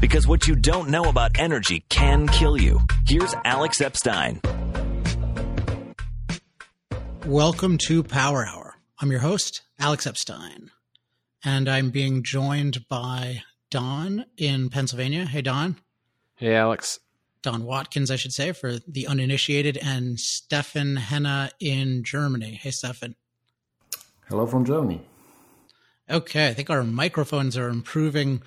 Because what you don't know about energy can kill you. Here's Alex Epstein. Welcome to Power Hour. I'm your host, Alex Epstein, and I'm being joined by Don in Pennsylvania. Hey, Don. Hey, Alex. Don Watkins, I should say, for the uninitiated, and Stefan Henna in Germany. Hey, Stefan. Hello from Germany. Okay, I think our microphones are improving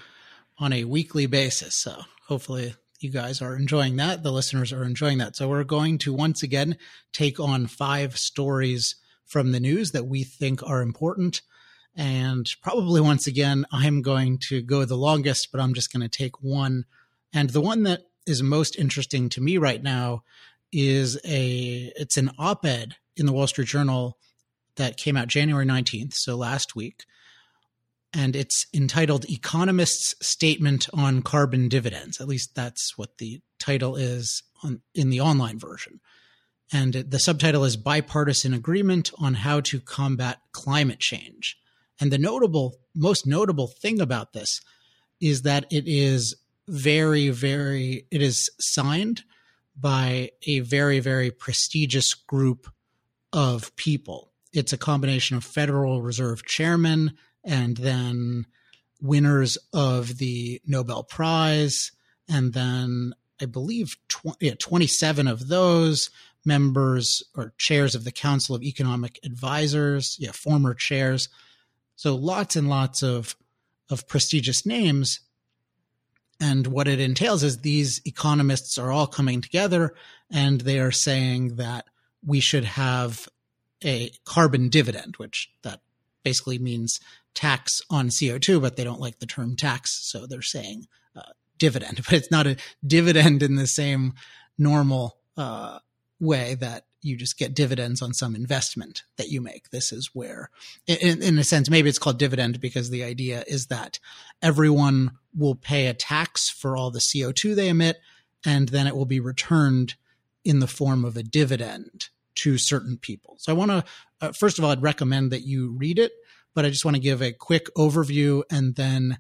on a weekly basis. So hopefully you guys are enjoying that. The listeners are enjoying that. So we're going to once again take on five stories from the news that we think are important. And probably once again, I'm going to go the longest, but I'm just going to take one. And the one that is most interesting to me right now is a it's an op-ed in the Wall Street Journal that came out January 19th, so last week, and it's entitled Economist's Statement on Carbon Dividends. At least that's what the title is on, in the online version. And the subtitle is Bipartisan Agreement on How to Combat Climate Change. And the notable, most notable thing about this is that it is very, very, it is signed by a very, very prestigious group of people. It's a combination of Federal Reserve chairmen and then winners of the Nobel Prize, and then I believe 20, yeah, 27 of those members or chairs of the Council of Economic Advisors, yeah, former chairs. So lots and lots of of prestigious names. And what it entails is these economists are all coming together and they are saying that we should have a carbon dividend, which that basically means tax on CO2, but they don't like the term tax. So they're saying uh, dividend, but it's not a dividend in the same normal uh, way that you just get dividends on some investment that you make. This is where, in, in, a sense, maybe it's called dividend because the idea is that everyone will pay a tax for all the CO2 they emit, and then it will be returned in the form of a dividend to certain people. So I want to, uh, first of all, I'd recommend that you read it but I just want to give a quick overview and then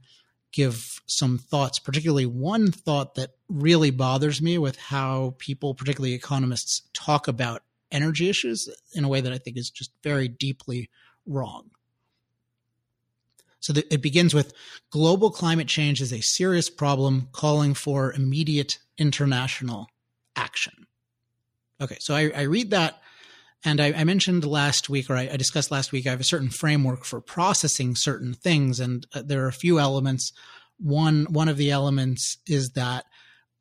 give some thoughts, particularly one thought that really bothers me with how people, particularly economists, talk about energy issues in a way that I think is just very deeply wrong. So it begins with global climate change is a serious problem calling for immediate international action. Okay, so I, I read that and I, I, mentioned last week, or I, I, discussed last week, I have a certain framework for processing certain things, and uh, there are a few elements. One one of the elements is that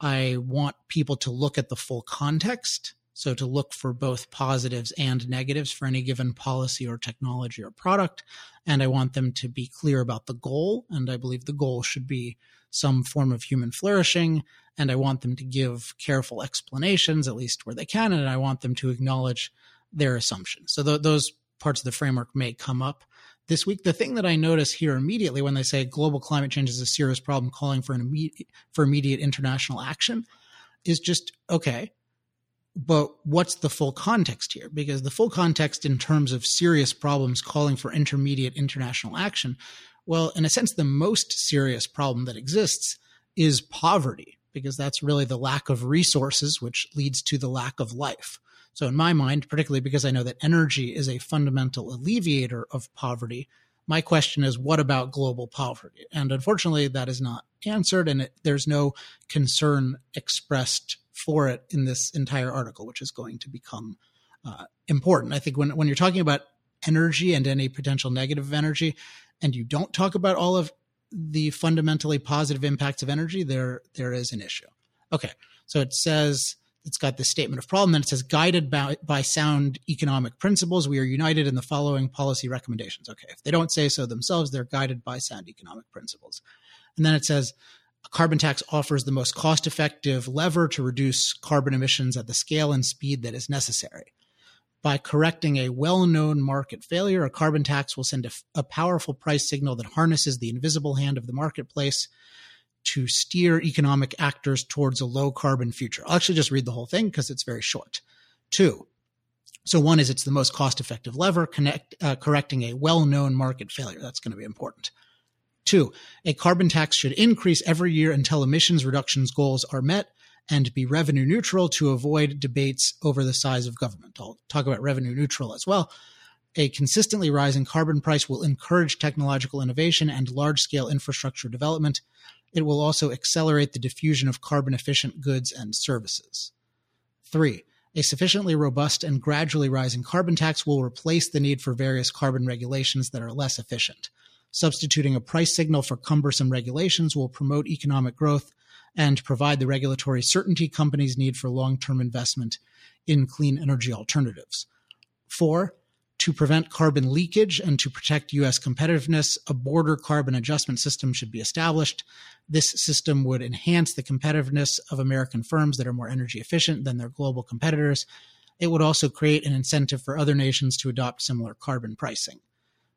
I want people to look at the full context, so to look for both positives and negatives for any given policy or technology or product, and I want them to be clear about the goal, and I believe the goal should be some form of human flourishing, and I want them to give careful explanations, at least where they can, and I want them to acknowledge their assumptions. So th- those parts of the framework may come up this week. The thing that I notice here immediately when they say global climate change is a serious problem calling for an immediate for immediate international action is just okay. But what's the full context here? Because the full context in terms of serious problems calling for intermediate international action, well, in a sense, the most serious problem that exists is poverty, because that's really the lack of resources, which leads to the lack of life. So, in my mind, particularly because I know that energy is a fundamental alleviator of poverty, my question is what about global poverty? And unfortunately, that is not answered, and it, there's no concern expressed for it in this entire article, which is going to become uh, important. I think when, when you're talking about energy and any potential negative energy, and you don't talk about all of the fundamentally positive impacts of energy, there there is an issue. Okay, so it says it's got this statement of problem and it says guided by, by sound economic principles we are united in the following policy recommendations. Okay if they don't say so themselves they're guided by sound economic principles. And then it says a carbon tax offers the most cost effective lever to reduce carbon emissions at the scale and speed that is necessary. By correcting a well known market failure, a carbon tax will send a, a, powerful price signal that harnesses the invisible hand of the marketplace to steer economic actors towards a low carbon future. I'll actually just read the whole thing because it's very short. Two. So one is it's the most cost effective lever, connect, uh, correcting a well known market failure. That's going to be important. Two, a carbon tax should increase every year until emissions reductions goals are met and be revenue neutral to avoid debates over the size of government. I'll talk about revenue neutral as well. A consistently rising carbon price will encourage technological innovation and large scale infrastructure development. It will also accelerate the diffusion of carbon efficient goods and services. Three, a sufficiently robust and gradually rising carbon tax will replace the need for various carbon regulations that are less efficient. Substituting a price signal for cumbersome regulations will promote economic growth and provide the regulatory certainty companies need for long term investment in clean energy alternatives. Four, to prevent carbon leakage and to protect U.S. competitiveness, a border carbon adjustment system should be established. This system would enhance the competitiveness of American firms that are more energy efficient than their global competitors. It would also create an incentive for other nations to adopt similar carbon pricing.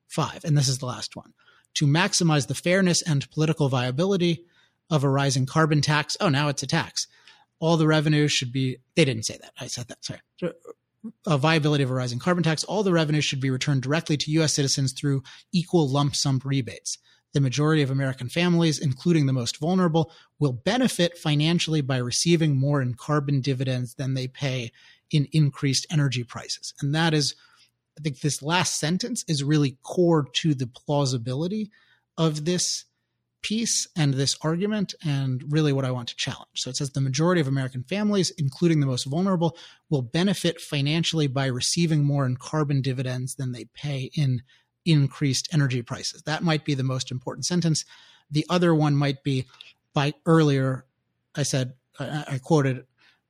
Five, and this is the last one to maximize the fairness and political viability of a rising carbon tax. Oh, now it's a tax. All the revenue should be, they didn't say that. I said that. Sorry viability of a rising carbon tax, all the revenue should be returned directly to U.S. citizens through equal lump sum rebates. The majority of American families, including the most vulnerable, will benefit financially by receiving more in carbon dividends than they pay in increased energy prices. And that is, I think this last sentence is really core to the plausibility of this piece and this argument and really what I want to challenge. So it says the majority of American families, including the most vulnerable, will benefit financially by receiving more in carbon dividends than they pay in increased energy prices. That might be the most important sentence. The other one might be by earlier, I said, I quoted,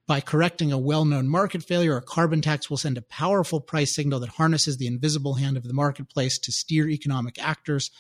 by correcting a well known market failure, a carbon tax will send a powerful price signal that harnesses the invisible hand of the marketplace to steer economic actors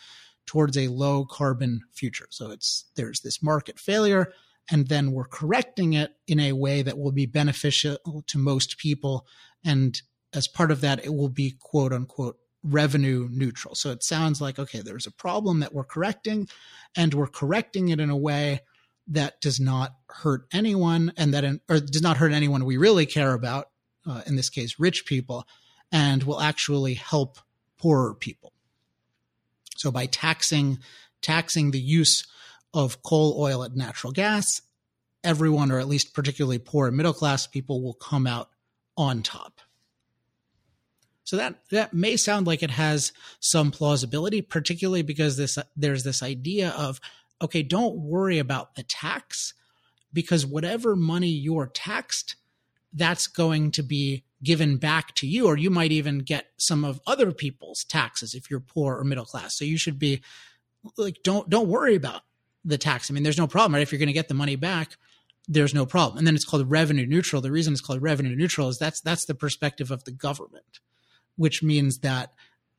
towards a low carbon future. So it's there's this market failure and then we're correcting it in a way that will be beneficial to most people and as part of that it will be quote unquote revenue neutral. So it sounds like okay there's a problem that we're correcting and we're correcting it in a way that does not hurt anyone and that in, or does not hurt anyone we really care about uh, in this case rich people and will actually help poorer people so by taxing taxing the use of coal, oil, and natural gas, everyone, or at least particularly poor and middle class people, will come out on top. So that that may sound like it has some plausibility, particularly because this there's this idea of okay, don't worry about the tax because whatever money you're taxed, that's going to be given back to you, or you might even get some of other people's taxes if you're poor or middle class. So you should be like, don't don't worry about the tax. I mean, there's no problem, right? If you're going to get the money back, there's no problem. And then it's called revenue neutral. The reason it's called revenue neutral is that's that's the perspective of the government, which means that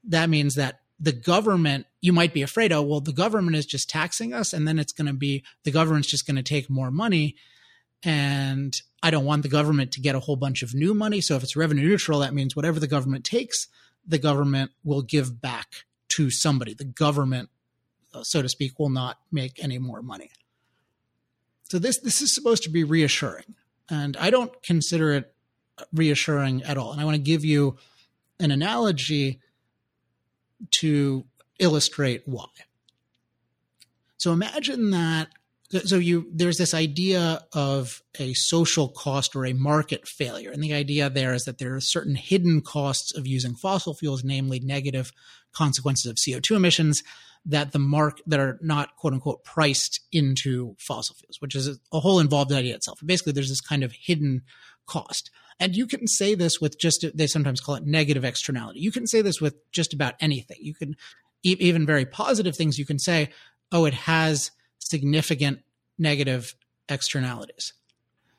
that means that the government you might be afraid oh well the government is just taxing us and then it's going to be the government's just going to take more money and I don't want the government to get a whole bunch of new money. So if it's revenue neutral, that means whatever the government takes, the government will give back to somebody. The government, so to speak, will not make any more money. So this this is supposed to be reassuring, and I don't consider it reassuring at all. And I want to give you an analogy to illustrate why. So imagine that so you there's this idea of a social cost or a market failure. And the idea there is that there are certain hidden costs of using fossil fuels namely negative consequences of co2 emissions that the mark that are not quote unquote priced into fossil fuels which is a whole involved idea itself. Basically there's this kind of hidden cost. And you can say this with just they sometimes call it negative externality. You can say this with just about anything. You can even very positive things you can say oh it has significant negative externalities.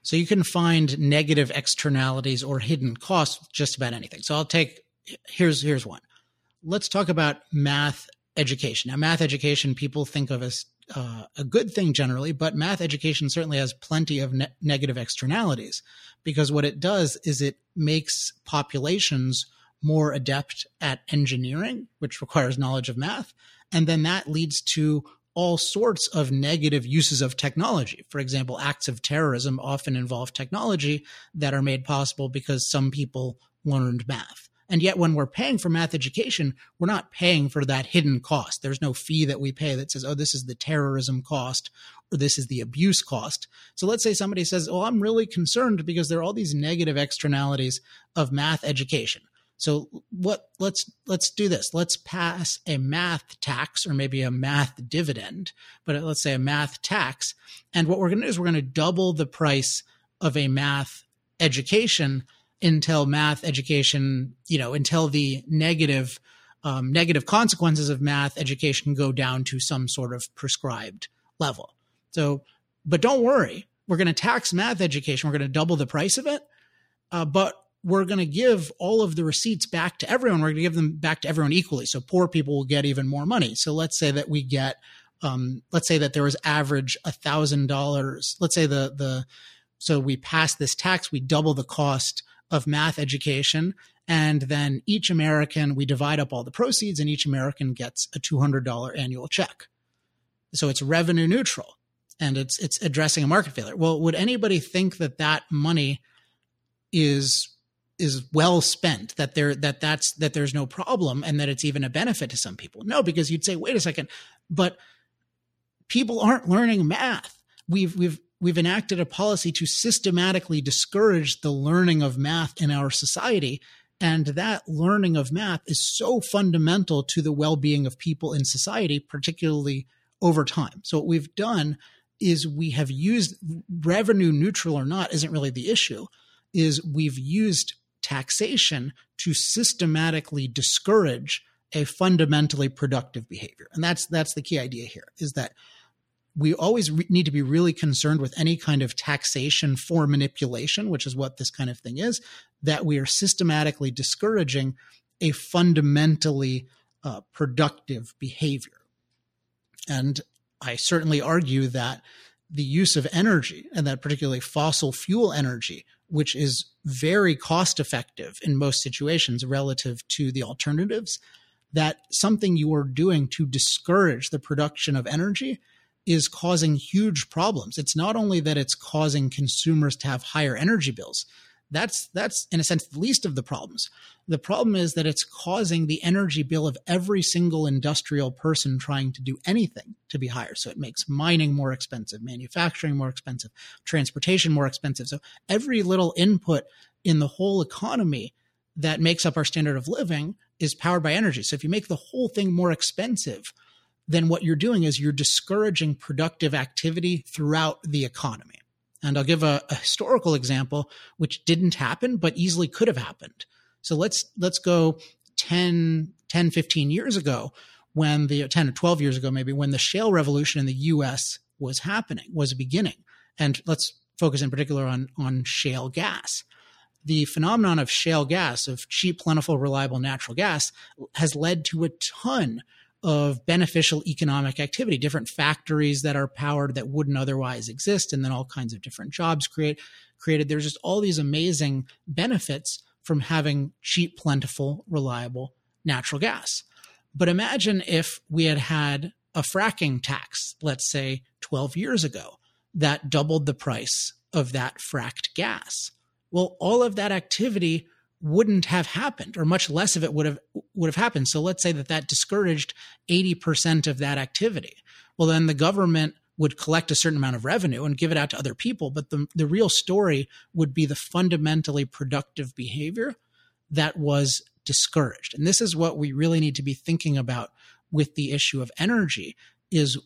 So you can find negative externalities or hidden costs just about anything. So I'll take here's here's one. Let's talk about math education. Now, math education people think of as uh, a good thing generally, but math education certainly has plenty of ne- negative externalities because what it does is it makes populations more adept at engineering, which requires knowledge of math. And then that leads to all sorts of negative uses of technology. For example, acts of terrorism often involve technology that are made possible because some people learned math. And yet, when we're paying for math education, we're not paying for that hidden cost. There's no fee that we pay that says, oh, this is the terrorism cost or this is the abuse cost. So let's say somebody says, oh, I'm really concerned because there are all these negative externalities of math education. So what let's let's do this. Let's pass a math tax or maybe a math dividend, but let's say a math tax. And what we're going to do is we're going to double the price of a math education until math education, you know, until the negative um, negative consequences of math education go down to some sort of prescribed level. So, but don't worry, we're going to tax math education. We're going to double the price of it, uh, but we're going to give all of the receipts back to everyone. We're going to give them back to everyone equally. So poor people will get even more money. So let's say that we get, um, let's say that there was average a thousand dollars. Let's say the the so we pass this tax, we double the cost of math education. And then each American, we divide up all the proceeds, and each American gets a $200 annual check. So it's revenue neutral and it's, it's addressing a market failure. Well, would anybody think that that money is is well spent that there that that's that there's no problem and that it's even a benefit to some people no because you'd say wait a second but people aren't learning math we've we've we've enacted a policy to systematically discourage the learning of math in our society. And that learning of math is so fundamental to the well being of people in society, particularly over time. So, what we've done is we have used revenue neutral or not, isn't really the issue, is we've used taxation to systematically discourage a fundamentally productive behavior. And that's that's the key idea here is that we always re- need to be really concerned with any kind of taxation for manipulation, which is what this kind of thing is, that we are systematically discouraging a fundamentally uh, productive behavior. And I certainly argue that the use of energy, and that particularly fossil fuel energy, which is very cost effective in most situations relative to the alternatives, that something you are doing to discourage the production of energy is causing huge problems. It's not only that it's causing consumers to have higher energy bills. That's that's in a sense the least of the problems. The problem is that it's causing the energy bill of every single industrial person trying to do anything to be higher. So it makes mining more expensive, manufacturing more expensive, transportation more expensive. So every little input in the whole economy that makes up our standard of living is powered by energy. So if you make the whole thing more expensive, then what you're doing is you're discouraging productive activity throughout the economy. And I'll give a, a, historical example, which didn't happen, but easily could have happened. So let's, let's go 10, 10, 15 years ago when the 10 or 12 years ago, maybe when the shale revolution in the US was happening, was beginning. And let's focus in particular on, on shale gas. The phenomenon of shale gas, of cheap, plentiful, reliable natural gas, has led to a ton of beneficial economic activity, different factories that are powered that wouldn't otherwise exist, and then all kinds of different jobs create created. There's just all these amazing benefits from having cheap, plentiful, reliable natural gas. But imagine if we had had a fracking tax, let's say 12 years ago, that doubled the price of that fracked gas. Well, all of that activity wouldn't have happened or much less of it would have would have happened. So let's say that that discouraged 80% of that activity. Well then the government would collect a certain amount of revenue and give it out to other people but the the real story would be the fundamentally productive behavior that was discouraged. And this is what we really need to be thinking about with the issue of energy is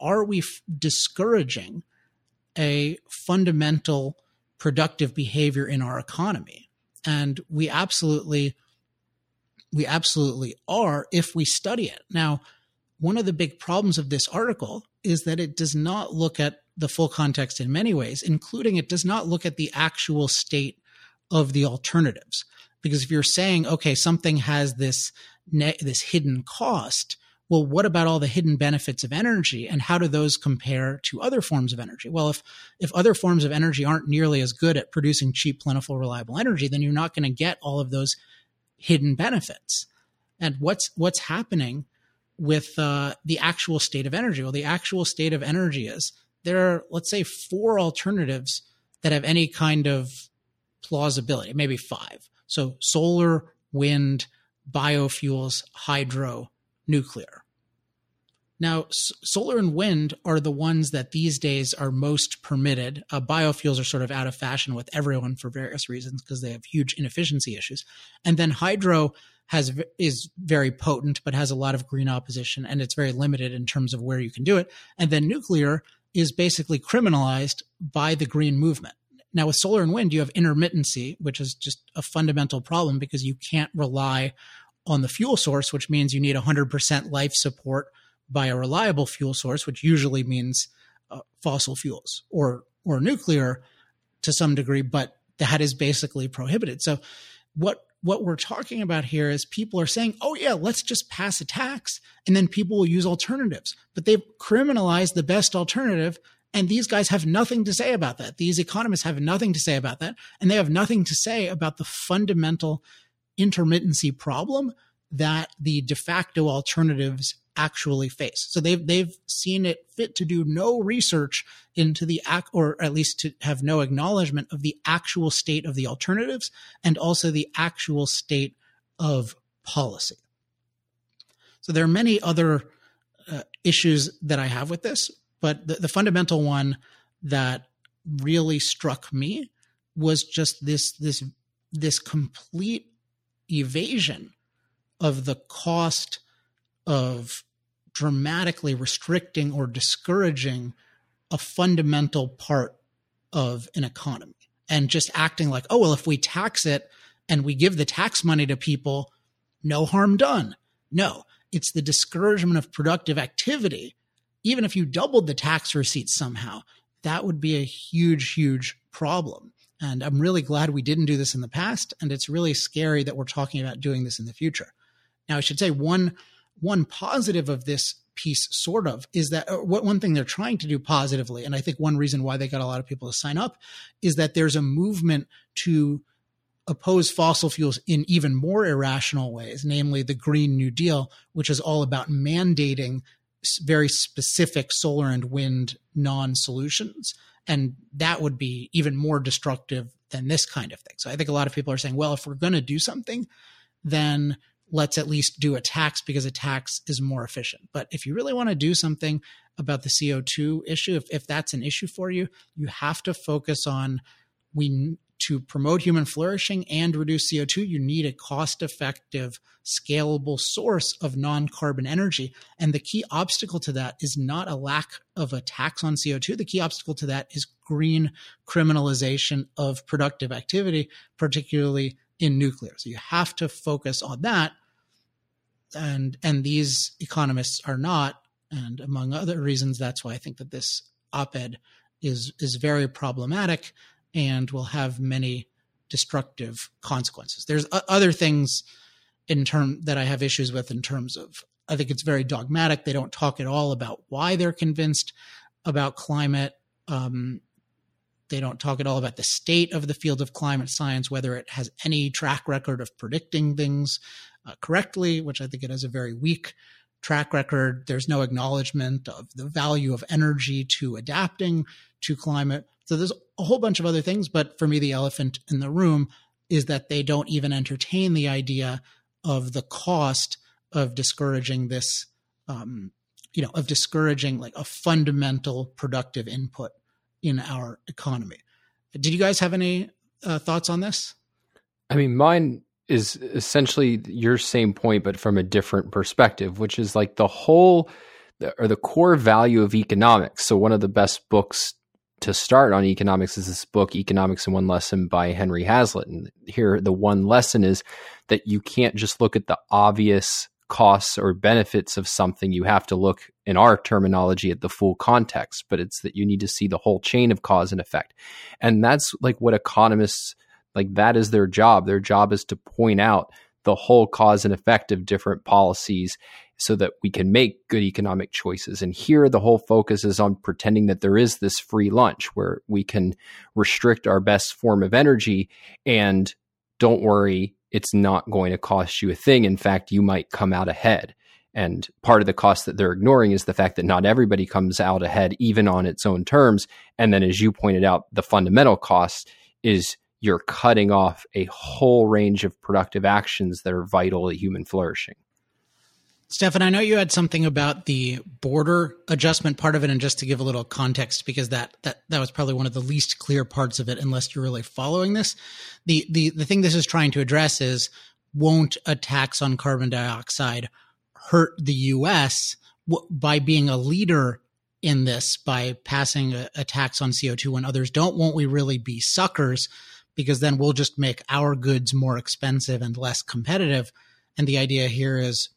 are we f- discouraging a fundamental productive behavior in our economy and we absolutely we absolutely are if we study it. Now one of the big problems of this article is that it does not look at the full context in many ways including it does not look at the actual state of the alternatives. Because if you're saying okay something has this this hidden cost well, what about all the hidden benefits of energy and how do those compare to other forms of energy? Well, if, if other forms of energy aren't nearly as good at producing cheap, plentiful, reliable energy, then you're not going to get all of those hidden benefits. And what's, what's happening with uh, the actual state of energy? Well, the actual state of energy is there are, let's say, four alternatives that have any kind of plausibility, maybe five. So solar, wind, biofuels, hydro, nuclear. Now, s- solar and wind are the ones that these days are most permitted. Uh, biofuels are sort of out of fashion with everyone for various reasons because they have huge inefficiency issues. And then hydro has is very potent but has a lot of green opposition and it's very limited in terms of where you can do it. And then nuclear is basically criminalized by the green movement. Now with solar and wind you have intermittency, which is just a fundamental problem because you can't rely on the fuel source, which means you need 100% life support by a reliable fuel source, which usually means uh, fossil fuels or or nuclear to some degree, but that is basically prohibited. So what what we're talking about here is people are saying, "Oh yeah, let's just pass a tax and then people will use alternatives." But they've criminalized the best alternative and these guys have nothing to say about that. These economists have nothing to say about that and they have nothing to say about the fundamental intermittency problem that the de facto alternatives actually face. So they've they've seen it fit to do no research into the act, or at least to have no acknowledgement of the actual state of the alternatives and also the actual state of policy. So there are many other uh, issues that I have with this, but the, the fundamental one that really struck me was just this this this complete evasion of the cost of dramatically restricting or discouraging a fundamental part of an economy and just acting like, oh, well, if we tax it and we give the tax money to people, no harm done. No, it's the discouragement of productive activity. Even if you doubled the tax receipts somehow, that would be a huge, huge problem. And I'm really glad we didn't do this in the past. And it's really scary that we're talking about doing this in the future. Now, I should say one one positive of this piece, sort of, is that uh, what one thing they're trying to do positively, and I think one reason why they got a lot of people to sign up, is that there's a movement to oppose fossil fuels in even more irrational ways, namely the Green New Deal, which is all about mandating very specific solar and wind non solutions. And that would be even more destructive than this kind of thing. So I think a lot of people are saying, well, if we're going to do something, then let's at least do a tax because a tax is more efficient. But if you really want to do something about the CO2 issue, if, if that's an issue for you, you have to focus on we to promote human flourishing and reduce CO2, you need a cost effective, scalable source of non carbon energy. And the key obstacle to that is not a lack of a tax on CO2. The key obstacle to that is green criminalization of productive activity, particularly in nuclear. So you have to focus on that. And and these economists are not. And among other reasons, that's why I think that this op-ed is is very problematic and will have many destructive consequences. There's other things in term that I have issues with in terms of I think it's very dogmatic. They don't talk at all about why they're convinced about climate. Um, they don't talk at all about the state of the field of climate science, whether it has any track record of predicting things uh, correctly, which I think it has a very weak track record. There's no acknowledgement of the value of energy to adapting to climate. So there's a whole bunch of other things. But for me, the elephant in the room is that they don't even entertain the idea of the cost of discouraging this, um, you know, of discouraging like a fundamental productive input in our economy. Did you guys have any uh, thoughts on this? I mean, mine is essentially your same point, but from a different perspective, which is like the whole or the core value of economics. So, one of the best books to start on economics is this book, Economics in One Lesson by Henry Hazlitt. And here, the one lesson is that you can't just look at the obvious costs or benefits of something, you have to look, in our terminology, at the full context. But it's that you need to see the whole chain of cause and effect. And that's like what economists like that is their job. Their job is to point out the whole cause and effect of different policies so that we can make good economic choices. And here, the whole focus is on pretending that there is this free lunch where we can restrict our best form of energy and don't worry, it's not going to cost you a thing. In fact, you might come out ahead. And part of the cost that they're ignoring is the fact that not everybody comes out ahead, even on its own terms. And then, as you pointed out, the fundamental cost is you're cutting off a whole range of productive actions that are vital to human flourishing. Stefan, I know you had something about the border adjustment part of it, and just to give a little context, because that that that was probably one of the least clear parts of it, unless you're really following this. The the the thing this is trying to address is won't a tax on carbon dioxide hurt the U.S. by being a leader in this by passing a, a tax on CO2 when others don't? Won't we really be suckers? Because then we'll just make our goods more expensive and less competitive. And the idea here is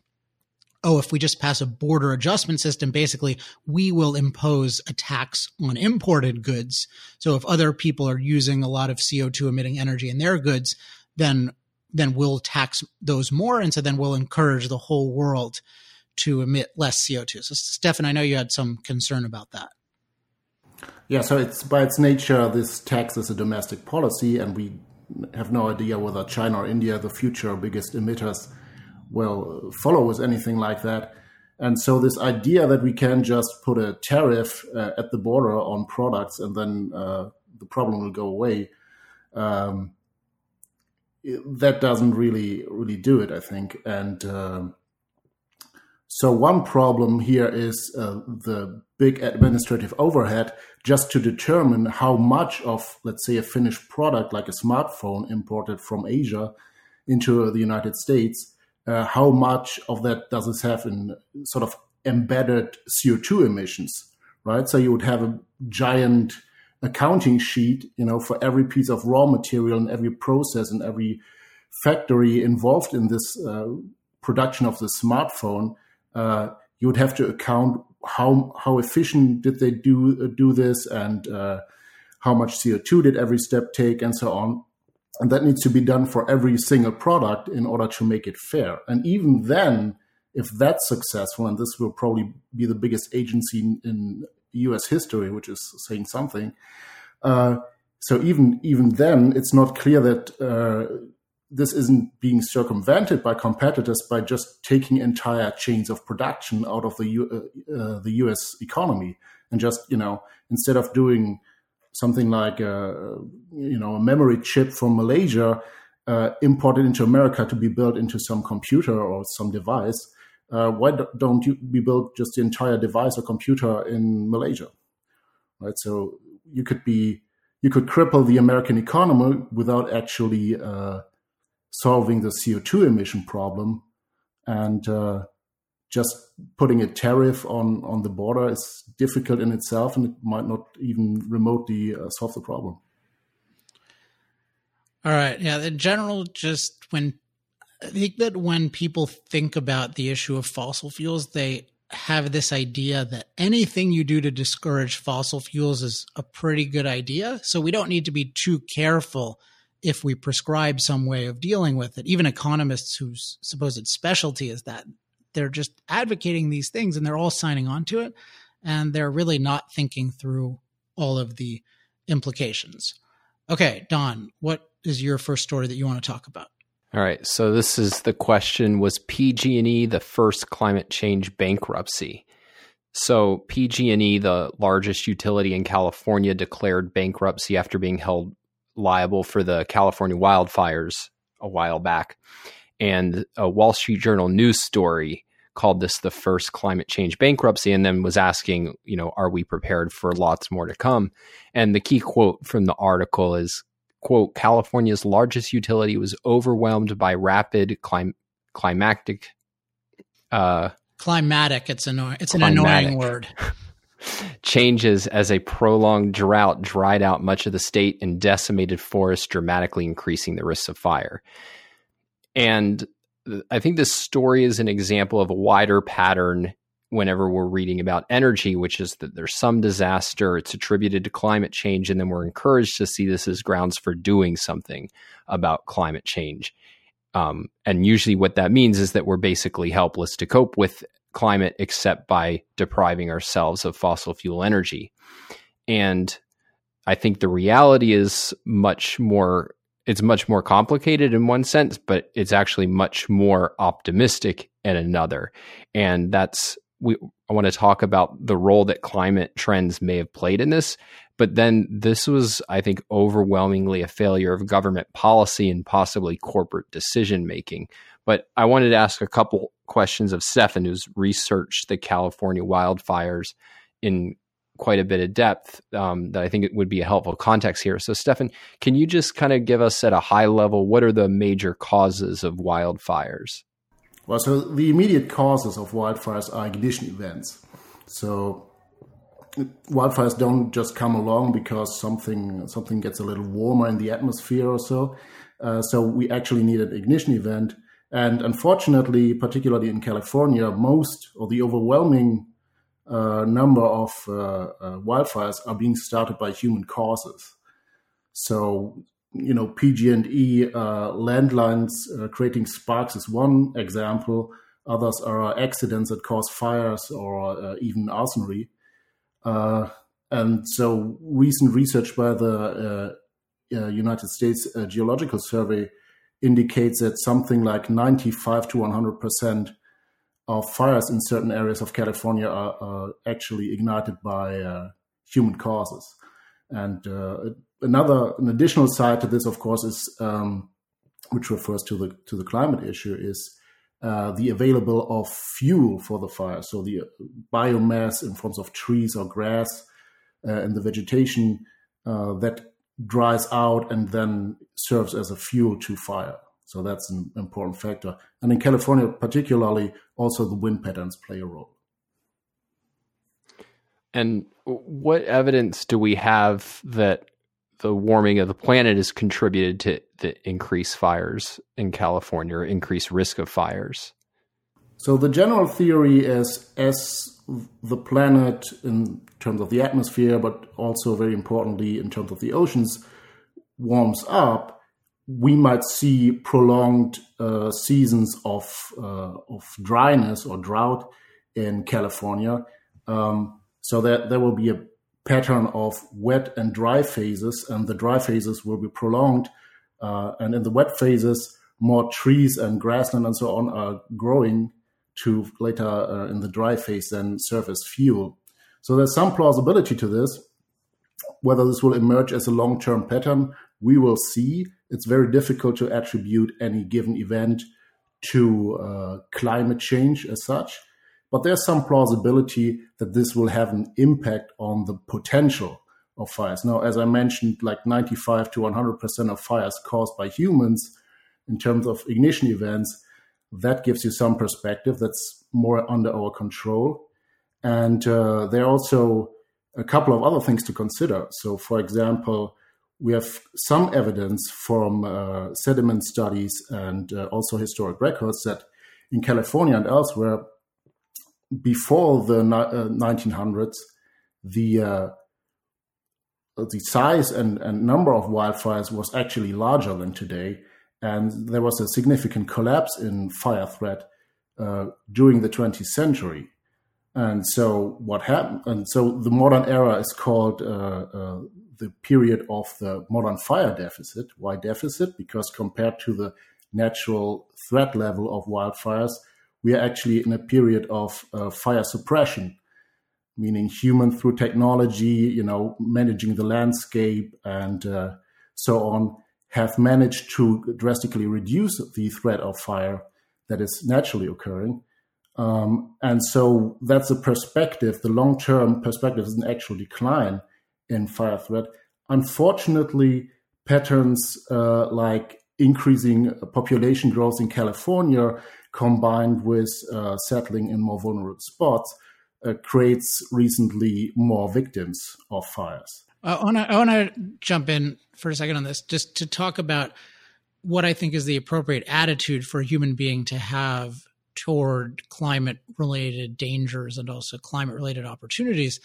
oh, if we just pass a border adjustment system, basically we will impose a tax on imported goods. So if other people are using a lot of CO2 emitting energy in their goods, then then we'll tax those more. And so then we'll encourage the whole world to emit less CO2. So, Stefan, I know you had some concern about that. Yeah, so it's by its nature, this tax is a domestic policy, and we have no idea whether China or India, the future biggest emitters, will follow with anything like that. And so, this idea that we can just put a tariff uh, at the border on products and then uh, the problem will go away, um, that doesn't really really do it, I think. And uh, so one problem here is uh, the big administrative overhead just to determine how much of, let's say, a finished product like a smartphone imported from Asia into the United States, uh, how much of that does it have in sort of embedded CO2 emissions, right? So you would have a giant accounting sheet, you know, for every piece of raw material and every process and every factory involved in this uh, production of the smartphone uh, you would have to account how how efficient did they do uh, do this and uh, how much CO2 did every step take and so on. And that needs to be done for every single product in order to make it fair. And even then, if that's successful, and this will probably be the biggest agency in, in U.S. history, which is saying something. Uh, so even even then, it's not clear that uh, this isn't being circumvented by competitors by just taking entire chains of production out of the U, uh, uh, the U.S. economy and just you know instead of doing something like a, you know a memory chip from Malaysia uh, imported into America to be built into some computer or some device. Uh, why don't you we build just the entire device or computer in Malaysia? Right, so you could be you could cripple the American economy without actually uh, solving the CO2 emission problem. And uh, just putting a tariff on, on the border is difficult in itself and it might not even remotely uh, solve the problem. All right. Yeah. In general, just when I think that when people think about the issue of fossil fuels, they have this idea that anything you do to discourage fossil fuels is a pretty good idea. So we don't need to be too careful if we prescribe some way of dealing with it, even economists whose supposed specialty is that, they're just advocating these things and they're all signing on to it. And they're really not thinking through all of the implications. Okay, Don, what is your first story that you want to talk about? All right, so this is the question was PG&E the first climate change bankruptcy? So PG&E, the largest utility in California, declared bankruptcy after being held liable for the California wildfires a while back. And a Wall Street Journal news story called this the first climate change bankruptcy and then was asking, you know, are we prepared for lots more to come? And the key quote from the article is quote, California's largest utility was overwhelmed by rapid clim- climatic uh, climatic it's annoying it's climatic. an annoying word changes as a prolonged drought dried out much of the state and decimated forests, dramatically increasing the risks of fire. And I think this story is an example of a wider pattern whenever we're reading about energy, which is that there's some disaster, it's attributed to climate change, and then we're encouraged to see this as grounds for doing something about climate change. Um, and usually, what that means is that we're basically helpless to cope with climate except by depriving ourselves of fossil fuel energy. And I think the reality is much more it's much more complicated in one sense, but it's actually much more optimistic in another. And that's we I want to talk about the role that climate trends may have played in this. But then this was, I think, overwhelmingly a failure of government policy and possibly corporate decision making. But I wanted to ask a couple questions of Stefan, who's researched the California wildfires in quite a bit of depth um, that I think it would be a helpful context here. So, Stefan, can you just kind of give us at a high level what are the major causes of wildfires? Well, so the immediate causes of wildfires are ignition events. So wildfires don't just come along because something something gets a little warmer in the atmosphere or so. Uh, so we actually need an ignition event. And unfortunately, particularly in California, most or the overwhelming uh, number of uh, uh wildfires are being started by human causes. So you know, PG&E uh, landlines uh, creating sparks is one example. Others are accidents that cause fires or uh, even arsonry. Uh, and so, recent research by the United States Geological Survey indicates that something like 95 to 100 percent of fires in certain areas of California are, are actually ignited by human causes. And another an additional side to this, of course, is um, which refers to the to the climate issue is uh, the available of fuel for the fire. So the biomass in forms of trees or grass uh, and the vegetation uh, that dries out and then serves as a fuel to fire. So that's an important factor. And in California, particularly, also the wind patterns play a role. And what evidence do we have that the warming of the planet has contributed to the increased fires in California or increased risk of fires? So the general theory is as the planet in terms of the atmosphere, but also very importantly in terms of the oceans, warms up, we might see prolonged uh, seasons of uh, of dryness or drought in California. Um, so that there will be a pattern of wet and dry phases, and the dry phases will be prolonged. Uh, and in the wet phases, more trees and grassland and so on are growing to later uh, in the dry phase then serve as fuel. So there's some plausibility to this. Whether this will emerge as a long term pattern, we will see. It's very difficult to attribute any given event to uh, climate change as such. But there's some plausibility that this will have an impact on the potential of fires. Now, as I mentioned, like 95 to 100% of fires caused by humans in terms of ignition events, that gives you some perspective that's more under our control. And uh, there are also a couple of other things to consider. So, for example, we have some evidence from uh, sediment studies and uh, also historic records that in California and elsewhere, before the uh, 1900s, the uh, the size and, and number of wildfires was actually larger than today, and there was a significant collapse in fire threat uh, during the 20th century. And so what happened? And so the modern era is called uh, uh, the period of the modern fire deficit. Why deficit? Because compared to the natural threat level of wildfires, we are actually in a period of uh, fire suppression, meaning human through technology, you know, managing the landscape and uh, so on, have managed to drastically reduce the threat of fire that is naturally occurring. Um, and so that's a perspective. The long term perspective is an actual decline in fire threat. Unfortunately, patterns uh, like increasing population growth in California combined with uh, settling in more vulnerable spots, uh, creates recently more victims of fires. Uh, I want to jump in for a second on this, just to talk about what I think is the appropriate attitude for a human being to have toward climate related dangers and also climate related opportunities.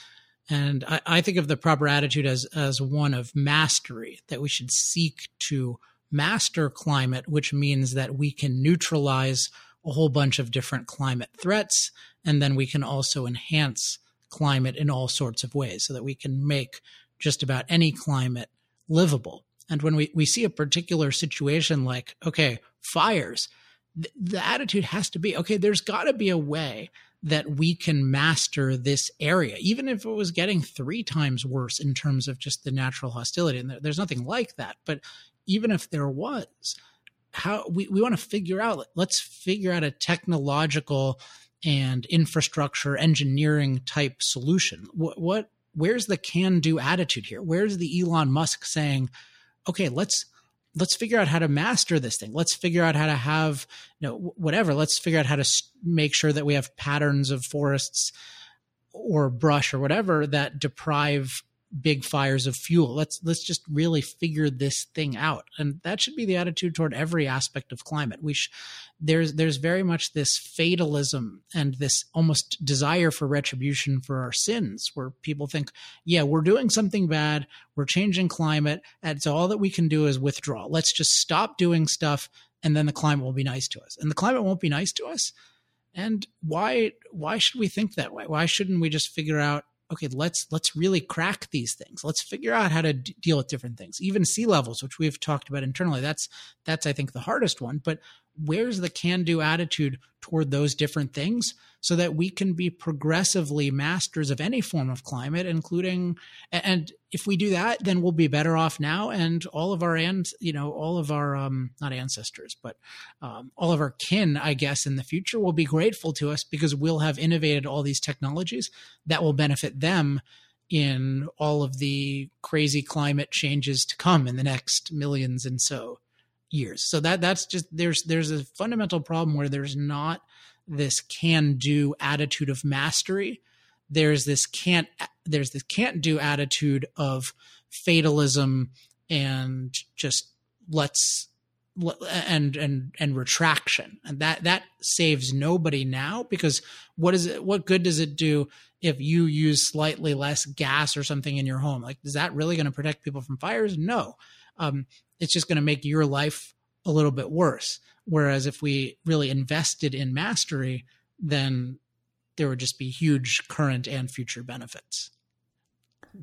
And I, I, think of the proper attitude as as one of mastery, that we should seek to master climate, which means that we can neutralize a whole bunch of different climate threats. And then we can also enhance climate in all sorts of ways so that we can make just about any climate livable. And when we, we see a particular situation like, okay, fires, th- the attitude has to be, okay, there's got to be a way that we can master this area, even if it was getting three times worse in terms of just the natural hostility. And there's nothing like that. But even if there was, how we, we want to figure out, let's figure out a technological and infrastructure engineering type solution. What, what where's the can do attitude here? Where's the Elon Musk saying, okay, let's let's figure out how to master this thing. Let's figure out how to have, you know, whatever. Let's figure out how to make sure that we have patterns of forests or brush or whatever that deprive big fires of fuel. Let's let's just really figure this thing out, and that should be the attitude toward every aspect of climate. We sh- there's there's very much this fatalism and this almost desire for retribution for our sins, where people think, yeah, we're doing something bad, we're changing climate, and so all that we can do is withdraw. Let's just stop doing stuff, and then the climate will be nice to us. And the climate won't be nice to us. And why why should we think that way? Why shouldn't we just figure out okay let's let's really crack these things. Let's figure out how to d- deal with different things. Even sea levels which we've talked about internally that's that's i think the hardest one but where's the can do attitude toward those different things so that we can be progressively masters of any form of climate including and if we do that then we'll be better off now. And all of our and you know all of our um not ancestors but um, all of our kin i guess in the future will be grateful to us because we'll have innovated all these technologies that will benefit them in all of the crazy climate changes to come in the next millions and so years. So that that's just there's there's a fundamental problem where there's not this can do attitude of mastery. There's this can't there's this can't do attitude of fatalism and just let's and and and retraction and that that saves nobody now because what is it what good does it do if you use slightly less gas or something in your home like is that really going to protect people from fires no um, it's just going to make your life a little bit worse. Whereas if we really invested in mastery, then there would just be huge current and future benefits.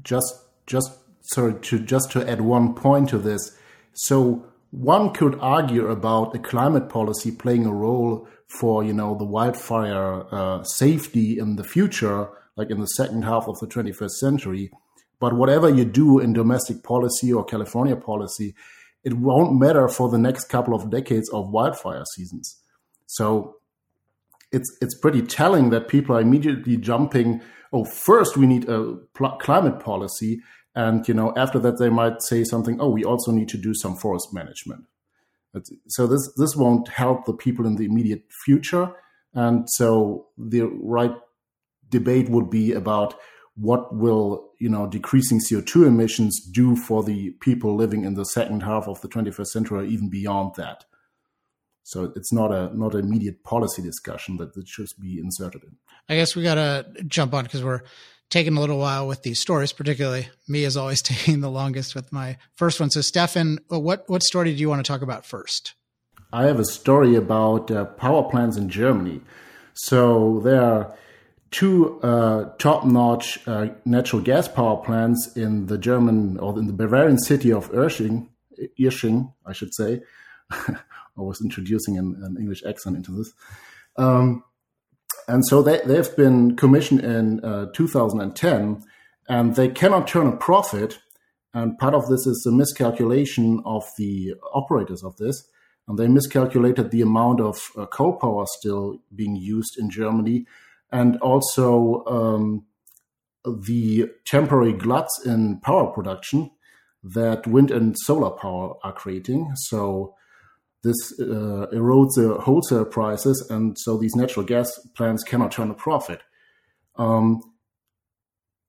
Just, just sorry to just to add one point to this. So one could argue about a climate policy playing a role for you know the wildfire uh, safety in the future, like in the second half of the 21st century. But whatever you do in domestic policy or California policy, it won't matter for the next couple of decades of wildfire seasons. So it's it's pretty telling that people are immediately jumping. Oh, first we need a pl- climate policy, and you know after that they might say something. Oh, we also need to do some forest management. So this this won't help the people in the immediate future, and so the right debate would be about what will you know decreasing CO2 emissions do for the people living in the second half of the 21st century or even beyond that. So it's not a not an immediate policy discussion that it should be inserted in. I guess we got to jump on because we're taking a little while with these stories, particularly me is always taking the longest with my first one. So Steffen, what what story do you want to talk about first? I have a story about uh, power plants in Germany. So there are two uh, top-notch uh, natural gas power plants in the German or in the Bavarian city of Irsching, Irsching, I should say. I was introducing an, an, English accent into this. Um, and so they, they've been commissioned in uh, 2010, and they cannot turn a profit. And part of this is the miscalculation of the operators of this. And they miscalculated the amount of uh, coal power still being used in Germany and also um, the temporary gluts in power production that wind and solar power are creating. So this uh, erodes the wholesale prices, and so these natural gas plants cannot turn a profit. Um,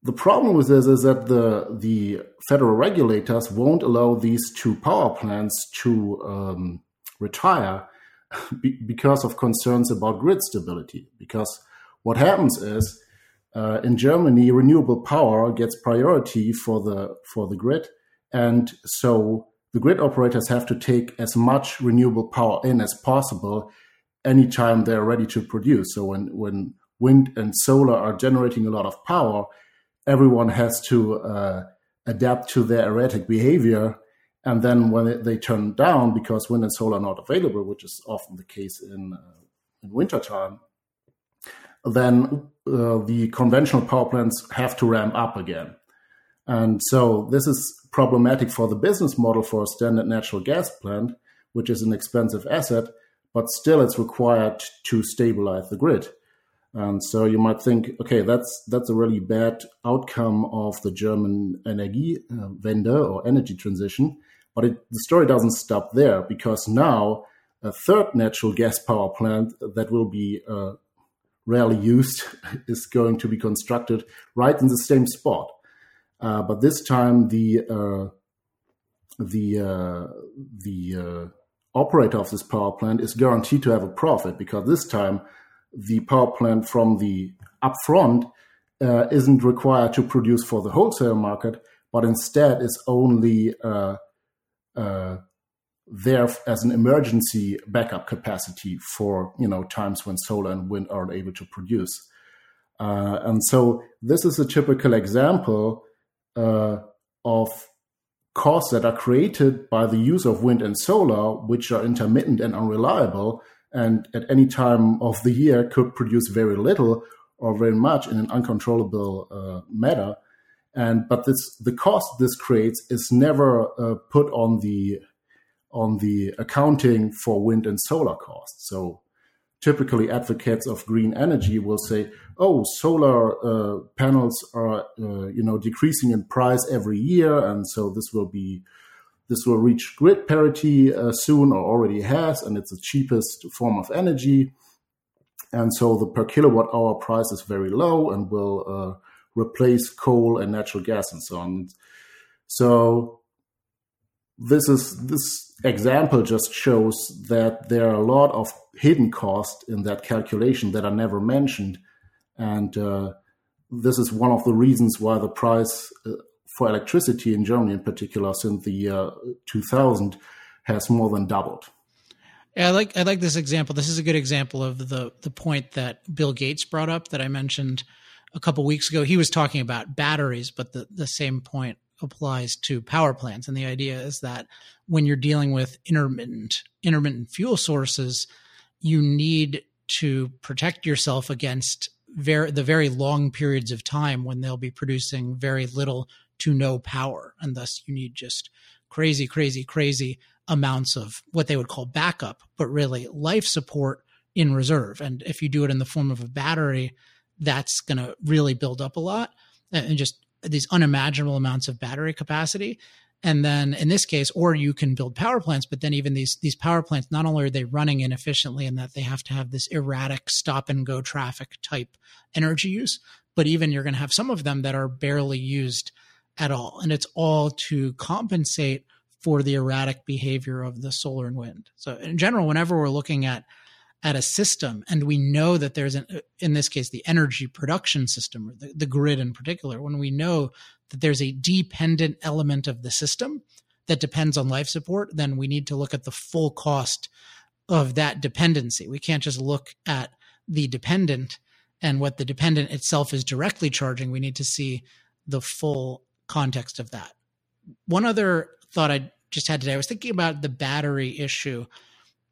the problem with this is that the the federal regulators won't allow these two power plants to um, retire because of concerns about grid stability. Because what happens is uh, in Germany, renewable power gets priority for the for the grid, and so the grid operators have to take as much renewable power in as possible anytime they're ready to produce. So when when wind and solar are generating a lot of power, everyone has to uh, adapt to their erratic behavior. And then when they turn down because wind and solar are not available, which is often the case in uh, in wintertime, then uh, the conventional power plants have to ramp up again. And so this is problematic for the business model for a standard natural gas plant, which is an expensive asset, but still it's required to stabilize the grid. And so you might think, okay, that's that's a really bad outcome of the German energy uh, Wende or energy transition. But it, the story doesn't stop there because now a third natural gas power plant that will be uh, rarely used is going to be constructed right in the same spot. Uh, but this time the uh, the uh, the uh, operator of this power plant is guaranteed to have a profit because this time the power plant from the upfront uh, isn't required to produce for the wholesale market, but instead is only uh, there as an emergency backup capacity for you know times when solar and wind aren't able to produce. Uh, and so this is a typical example uh, of costs that are created by the use of wind and solar, which are intermittent and unreliable, and at any time of the year could produce very little or very much in an uncontrollable uh, manner. And but this the cost this creates is never uh, put on the on the accounting for wind and solar costs. So typically advocates of green energy will say, "Oh, solar uh, panels are uh, you know decreasing in price every year, and so this will be this will reach grid parity uh, soon, or already has, and it's the cheapest form of energy." And so the per kilowatt hour price is very low and will uh, replace coal and natural gas and so on. So this is this example just shows that there are a lot of hidden costs in that calculation that are never mentioned, and uh, this is one of the reasons why the price uh, for electricity in Germany, in particular, since the year 2000, has more than doubled. Yeah, I like I like this example. This is a good example of the the point that Bill Gates brought up that I mentioned a couple weeks ago. He was talking about batteries, but the the same point applies to power plants. And the idea is that when you're dealing with intermittent intermittent fuel sources, you need to protect yourself against very, the very long periods of time when they'll be producing very little to no power. And thus you need just crazy, crazy, crazy amounts of what they would call backup, but really life support in reserve. And if you do it in the form of a battery, that's going to really build up a lot and just these unimaginable amounts of battery capacity. And then in this case or you can build power plants but then even these these power plants not only are they running inefficiently in that they have to have this erratic stop and go traffic type energy use but even you're going to have some of them that are barely used at all. And it's all to compensate for the erratic behavior of the solar and wind. So in general whenever we're looking at at a system and we know that there's an in this case the energy production system or the, the grid in particular when we know that there's a dependent element of the system that depends on life support then we need to look at the full cost of that dependency. We can't just look at the dependent and what the dependent itself is directly charging. We need to see the full context of that. One other thought i just had today i was thinking about the battery issue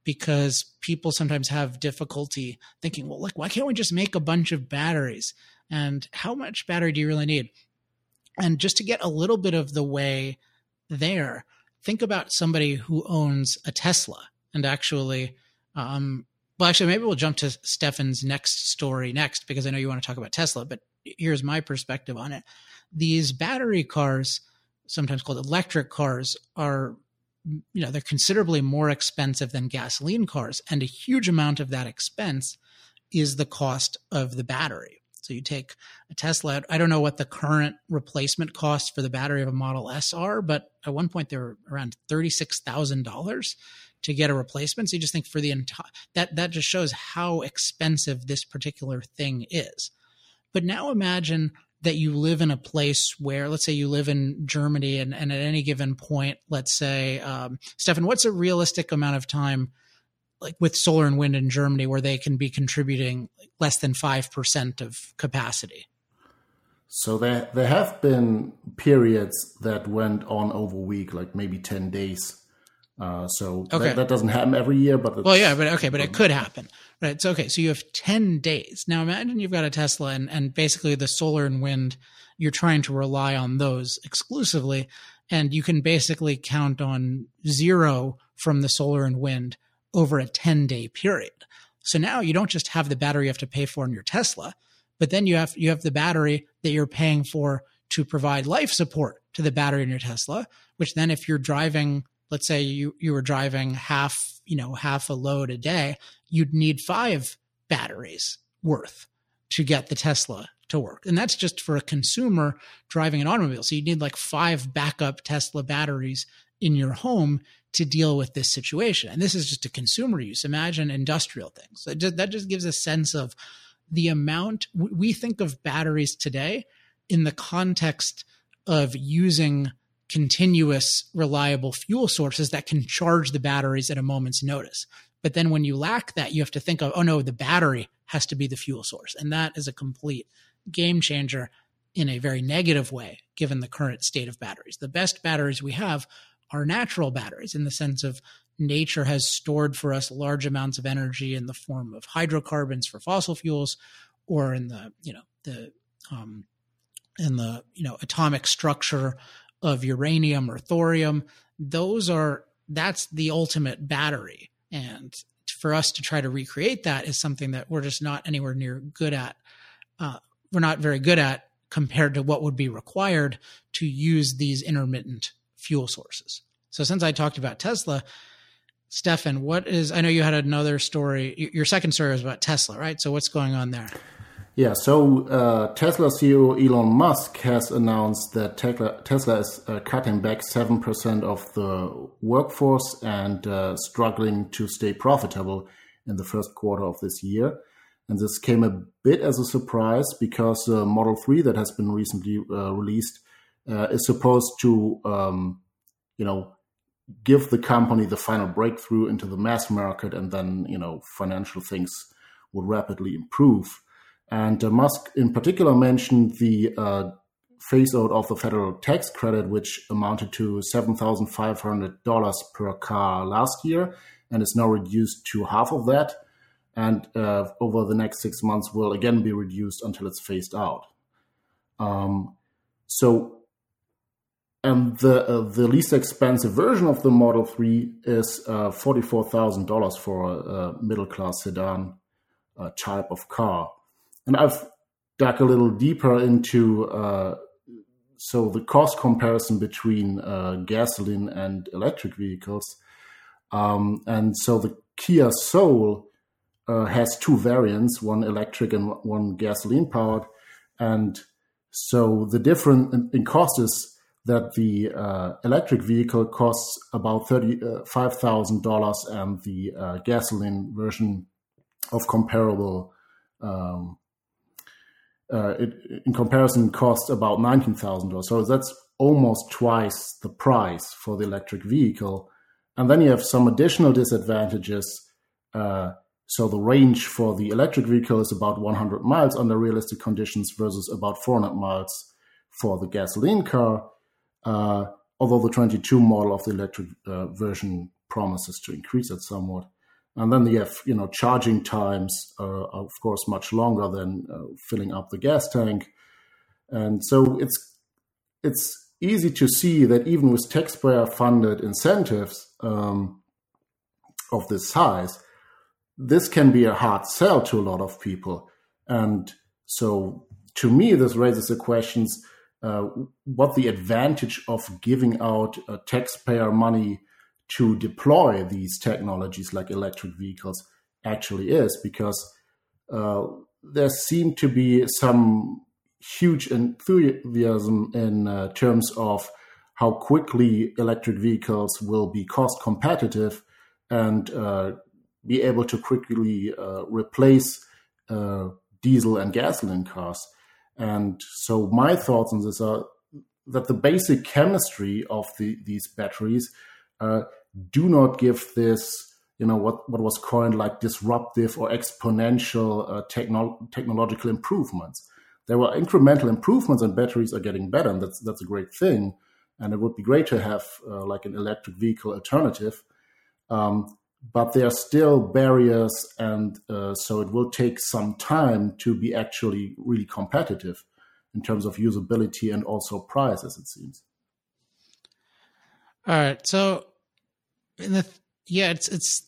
because people sometimes have difficulty thinking, well, look, why can't we just make a bunch of batteries? And how much battery do you really need? And just to get a little bit of the way there, think about somebody who owns a Tesla and actually, um, well, actually, maybe we'll jump to Steffen's next story next because I know you want to talk about Tesla, but here's my perspective on it. These battery cars, sometimes called electric cars, are you know they're considerably more expensive than gasoline cars and a huge amount of that expense is the cost of the battery. So you take a tesla i don't know what the current replacement cost for the battery of a model s are but at one point they were around $36000 to get a replacement. So you just think for the entire that that just shows how expensive this particular thing is. But now imagine that you live in a place where, let's say you live in Germany and, and at any given point, let's say, um, Steffen, what's a realistic amount of time like with solar and wind in Germany where they can be contributing less than 5% of capacity? So there, there have been periods that went on over a week, like maybe 10 days, Uh, so okay. that, that, doesn't happen every year, but well, yeah, but okay, but it could happen, right? So okay, so you have ten days now. Imagine you've got a Tesla, and and basically the solar and wind, you're trying to rely on those exclusively, and you can basically count on zero from the solar and wind over a ten day period. So now you don't just have the battery you have to pay for in your Tesla, but then you have you have the battery that you're paying for to provide life support to the battery in your Tesla, which then if you're driving let's say you you were driving half you know half a load a day you'd need five batteries worth to get the tesla to work. And that's just for a consumer driving an automobile. So you need like five backup tesla batteries in your home to deal with this situation. And this is just a consumer use. Imagine industrial things. So just, that just gives a sense of the amount. We think of batteries today in the context of using continuous, reliable fuel sources that can charge the batteries at a moment's notice. But then when you lack that, you have to think of, oh no, the battery has to be the fuel source. And that is a complete game changer in a very negative way, given the current state of batteries. The best batteries we have are natural batteries in the sense of nature has stored for us large amounts of energy in the form of hydrocarbons for fossil fuels or in the, you know, the, um, in the, you know, atomic structure of uranium or thorium, those are that's the ultimate battery. And for us to try to recreate that is something that we're just not anywhere near good at. Uh, we're not very good at compared to what would be required to use these intermittent fuel sources. So since I talked about Tesla, Steffen, what is I know you had another story. Your second story was about Tesla, right? So what's going on there? Yeah, so uh, Tesla CEO Elon Musk has announced that Tesla, is uh, cutting back 7% of the workforce and uh, struggling to stay profitable in the first quarter of this year. And this came a bit as a surprise because Model 3 that has been recently uh, released uh, is supposed to, um, you know, give the company the final breakthrough into the mass market and then, you know, financial things will rapidly improve. And uh, Musk, in particular, mentioned the uh, phase out of the federal tax credit, which amounted to $7,500 per car last year and is now reduced to half of that. And uh, over the next six months, will again be reduced until it's phased out. Um, so, and the uh, the least expensive version of the Model Three is uh, forty four thousand dollars for a, a middle class sedan uh, type of car and I've dug a little deeper into uh, so the cost comparison between uh, gasoline and electric vehicles. Um, and so the Kia Soul uh, has two variants, one electric and one gasoline powered. And so the difference in, in cost is that the uh, electric vehicle costs about $35,000 uh, and the uh, gasoline version of comparable um, uh, it, in comparison costs about $19,000. So that's almost twice the price for the electric vehicle. And then you have some additional disadvantages. Uh, so the range for the electric vehicle is about 100 miles under realistic conditions versus about 400 miles for the gasoline car. Uh, although the 22 model of the electric uh, version promises to increase it somewhat. And then you have, you know, charging times are, of course, much longer than uh, filling up the gas tank. And so it's it's easy to see that even with taxpayer-funded incentives um, of this size, this can be a hard sell to a lot of people. And so, to me, this raises the questions: uh, what the advantage of giving out uh, taxpayer money to deploy these technologies like electric vehicles actually is because uh, there seemed to be some huge enthusiasm in uh, terms of how quickly electric vehicles will be cost competitive and uh, be able to quickly uh, replace uh, diesel and gasoline cars. And so my thoughts on this are that the basic chemistry of the, these batteries uh, do not give this you know what what was coined like disruptive or exponential uh, techno- technological improvements. There were incremental improvements and batteries are getting better and that's that's a great thing. And it would be great to have uh, like an electric vehicle alternative. Um, but there are still barriers, and uh, so it will take some time to be actually really competitive in terms of usability and also price, as it seems. All right, so the, yeah, it's it's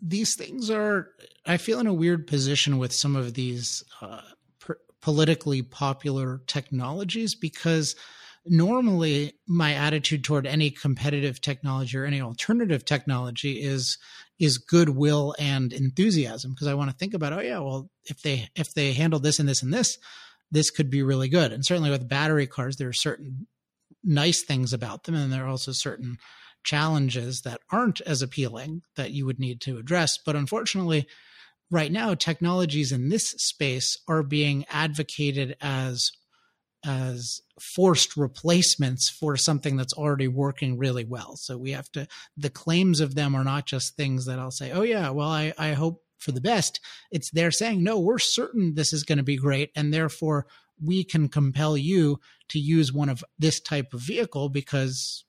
these things are. I feel in a weird position with some of these uh, per, politically popular technologies because normally my attitude toward any competitive technology or any alternative technology is is goodwill and enthusiasm because I want to think about oh yeah well if they if they handle this and this and this this could be really good and certainly with battery cars there are certain nice things about them and there are also certain challenges that aren't as appealing that you would need to address but unfortunately right now technologies in this space are being advocated as as forced replacements for something that's already working really well. So we have to, the claims of them are not just things that I'll say, oh, yeah, well, I, I hope for the best. It's they're saying, no, we're certain this is going to be great. And therefore, we can compel you to use one of this type of vehicle because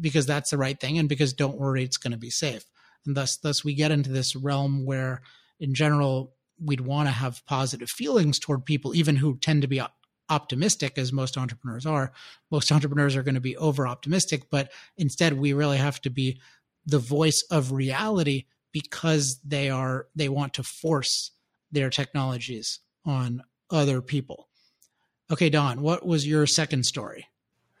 because that's the right thing and because don't worry it's going to be safe and thus thus we get into this realm where in general we'd want to have positive feelings toward people even who tend to be optimistic as most entrepreneurs are. Most entrepreneurs are going to be over optimistic, but instead we really have to be the voice of reality because they are they want to force their technologies on other people. Okay, Don, what was your second story?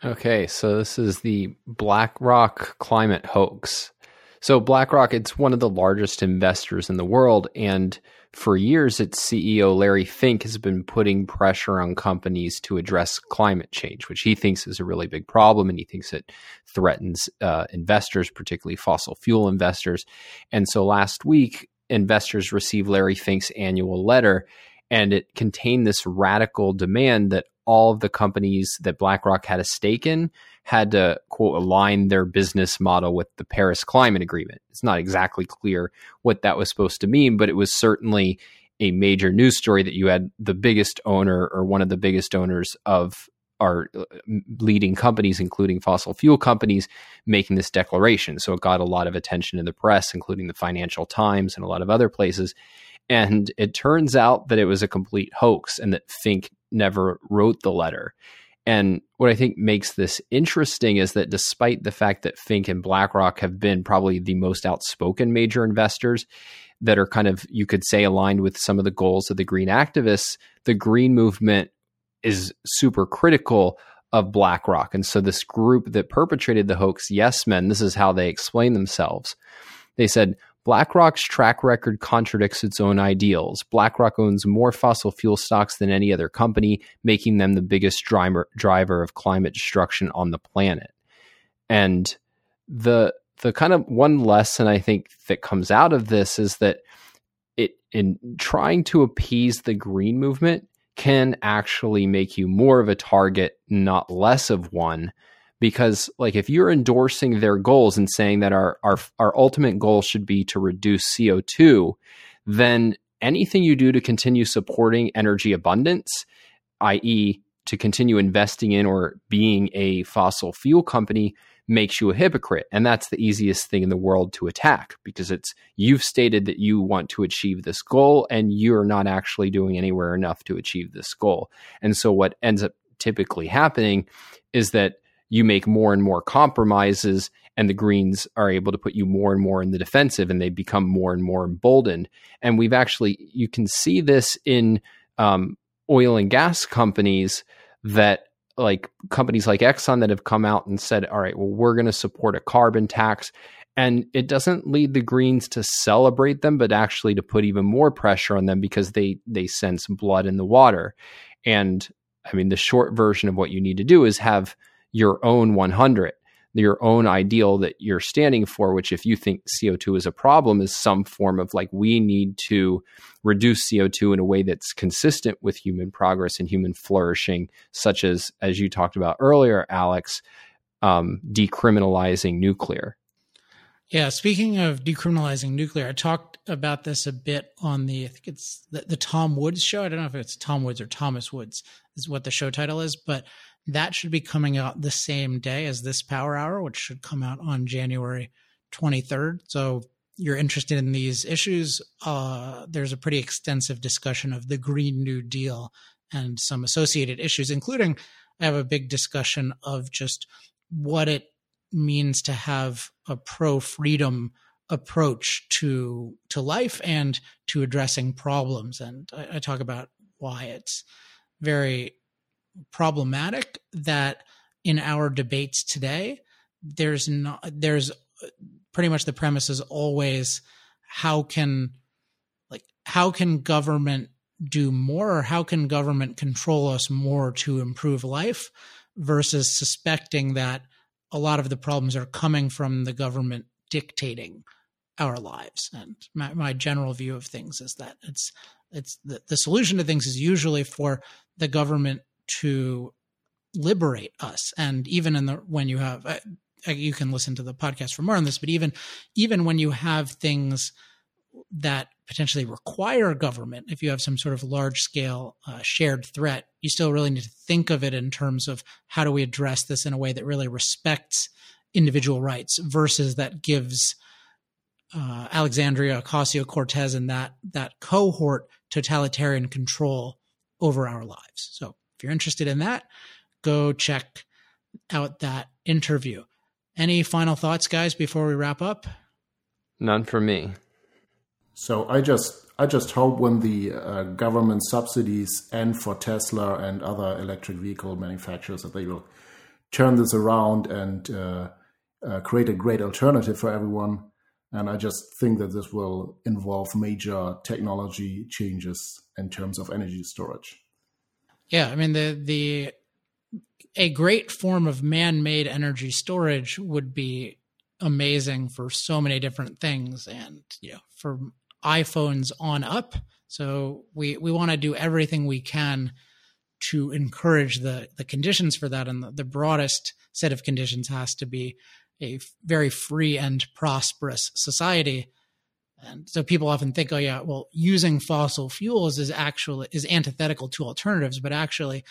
Okay, so this is the BlackRock climate hoax. So BlackRock, it's one of the largest investors in the world, and for years, its CEO Larry Fink has been putting pressure on companies to address climate change, which he thinks is a really big problem, and he thinks it threatens uh, investors, particularly fossil fuel investors. And so last week, investors received Larry Fink's annual letter, and it contained this radical demand that all of the companies that BlackRock had a stake in had to quote align their business model with the Paris Climate Agreement. It's not exactly clear what that was supposed to mean, but it was certainly a major news story that you had the biggest owner or one of the biggest owners of our uh, leading companies, including fossil fuel companies, making this declaration. So it got a lot of attention in the press, including the Financial Times and a lot of other places. And it turns out that it was a complete hoax and that Fink never wrote the letter. And what I think makes this interesting is that despite the fact that Fink and BlackRock have been probably the most outspoken major investors that are kind of, you could say, aligned with some of the goals of the green activists, the green movement is super critical of BlackRock. And so this group that perpetrated the hoax, Yes Men, this is how they explain themselves. They said, BlackRock's track record contradicts its own ideals. BlackRock owns more fossil fuel stocks than any other company, making them the biggest driver, driver of climate destruction on the planet. And the the kind of one lesson I think that comes out of this is that it in trying to appease the green movement can actually make you more of a target, not less of one because like if you're endorsing their goals and saying that our our our ultimate goal should be to reduce CO2 then anything you do to continue supporting energy abundance i.e. to continue investing in or being a fossil fuel company makes you a hypocrite and that's the easiest thing in the world to attack because it's you've stated that you want to achieve this goal and you're not actually doing anywhere enough to achieve this goal and so what ends up typically happening is that you make more and more compromises and the greens are able to put you more and more in the defensive and they become more and more emboldened. And we've actually you can see this in um, oil and gas companies that like companies like exxon that have come out and said all right well we're going to support a carbon tax. And it doesn't lead the greens to celebrate them but actually to put even more pressure on them because they they sense blood in the water. And i mean the short version of what you need to do is have your own 100 your own ideal that you're standing for which if you think co2 is a problem is some form of like we need to reduce co2 in a way that's consistent with human progress and human flourishing such as as you talked about earlier alex um, decriminalizing nuclear yeah, speaking of decriminalizing nuclear, I talked about this a bit on the I think it's the, the, Tom Woods show. I don't know if it's Tom Woods or Thomas Woods is what the show title is, but that should be coming out the same day as this Power Hour, which should come out on January 23rd. So you're interested in these issues, uh, there's a pretty extensive discussion of the Green New Deal and some associated issues, including I have a big discussion of just what it means to have a pro freedom approach to to life and to addressing problems. And I, I talk about why it's very problematic that in our debates today, there's not there's uh, pretty much the premise is always how can like how can government do more or how can government control us more to improve life versus suspecting that a lot of the problems are coming from the government dictating our lives? And my, my general view of things is that it's it's the, the solution to things is usually for the government to liberate us and even in the when you have uh, uh, you can listen to the podcast for more on this but even even when you have things that potentially require government if you have some sort of large scale uh, shared threat you still really need to think of it in terms of how do we address this in a way that really respects individual rights versus that gives uh, Alexandria Ocasio Cortez and that that cohort totalitarian control over our lives. So if you're interested in that, go check out that interview. Any final thoughts, guys, before we wrap up? None for me. So I just I just hope when the uh, government subsidies end for Tesla and other electric vehicle manufacturers that they will turn this around and uh, uh, create a great alternative for everyone and I just think that this will involve major technology changes in terms of energy storage. Yeah, I mean the the a great form of man-made energy storage would be amazing for so many different things and you know for iPhones on up. So we we want to do everything we can to encourage the the conditions for that and the, the broadest set of conditions has to be a very free and prosperous society. And so people often think, oh yeah, well, using fossil fuels is actually is antithetical to alternatives, but actually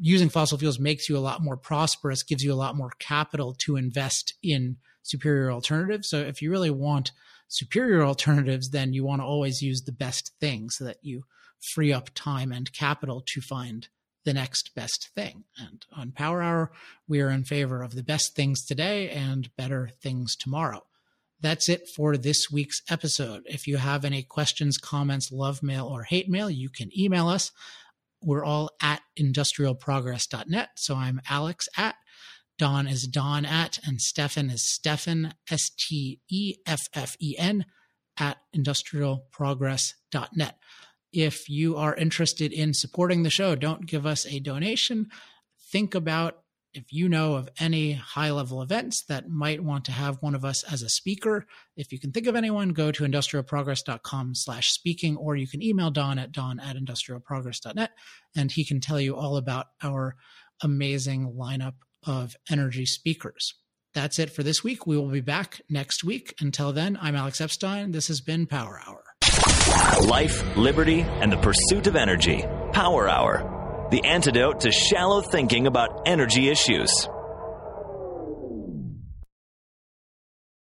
using fossil fuels makes you a lot more prosperous, gives you a lot more capital to invest in superior alternatives. So if you really want superior alternatives, then you want to always use the best thing so that you free up time and capital to find the next best thing. And on Power Hour, we are in favor of the best things today and better things tomorrow. That's it for this week's episode. If you have any questions, comments, love mail, or hate mail, you can email us. We're all at industrialprogress.net. So I'm Alex at, Don is Don at, and Steffen is Steffen, S T E F F E N, at industrialprogress.net. If you are interested in supporting the show, don't give us a donation. Think about if you know of any high level events that might want to have one of us as a speaker. If you can think of anyone, go to industrialprogress.com slash speaking, or you can email Don at don at industrialprogress.net, and he can tell you all about our amazing lineup of energy speakers. That's it for this week. We will be back next week. Until then, I'm Alex Epstein. This has been Power Hour. Life, liberty, and the pursuit of energy. Power Hour. The antidote to shallow thinking about energy issues.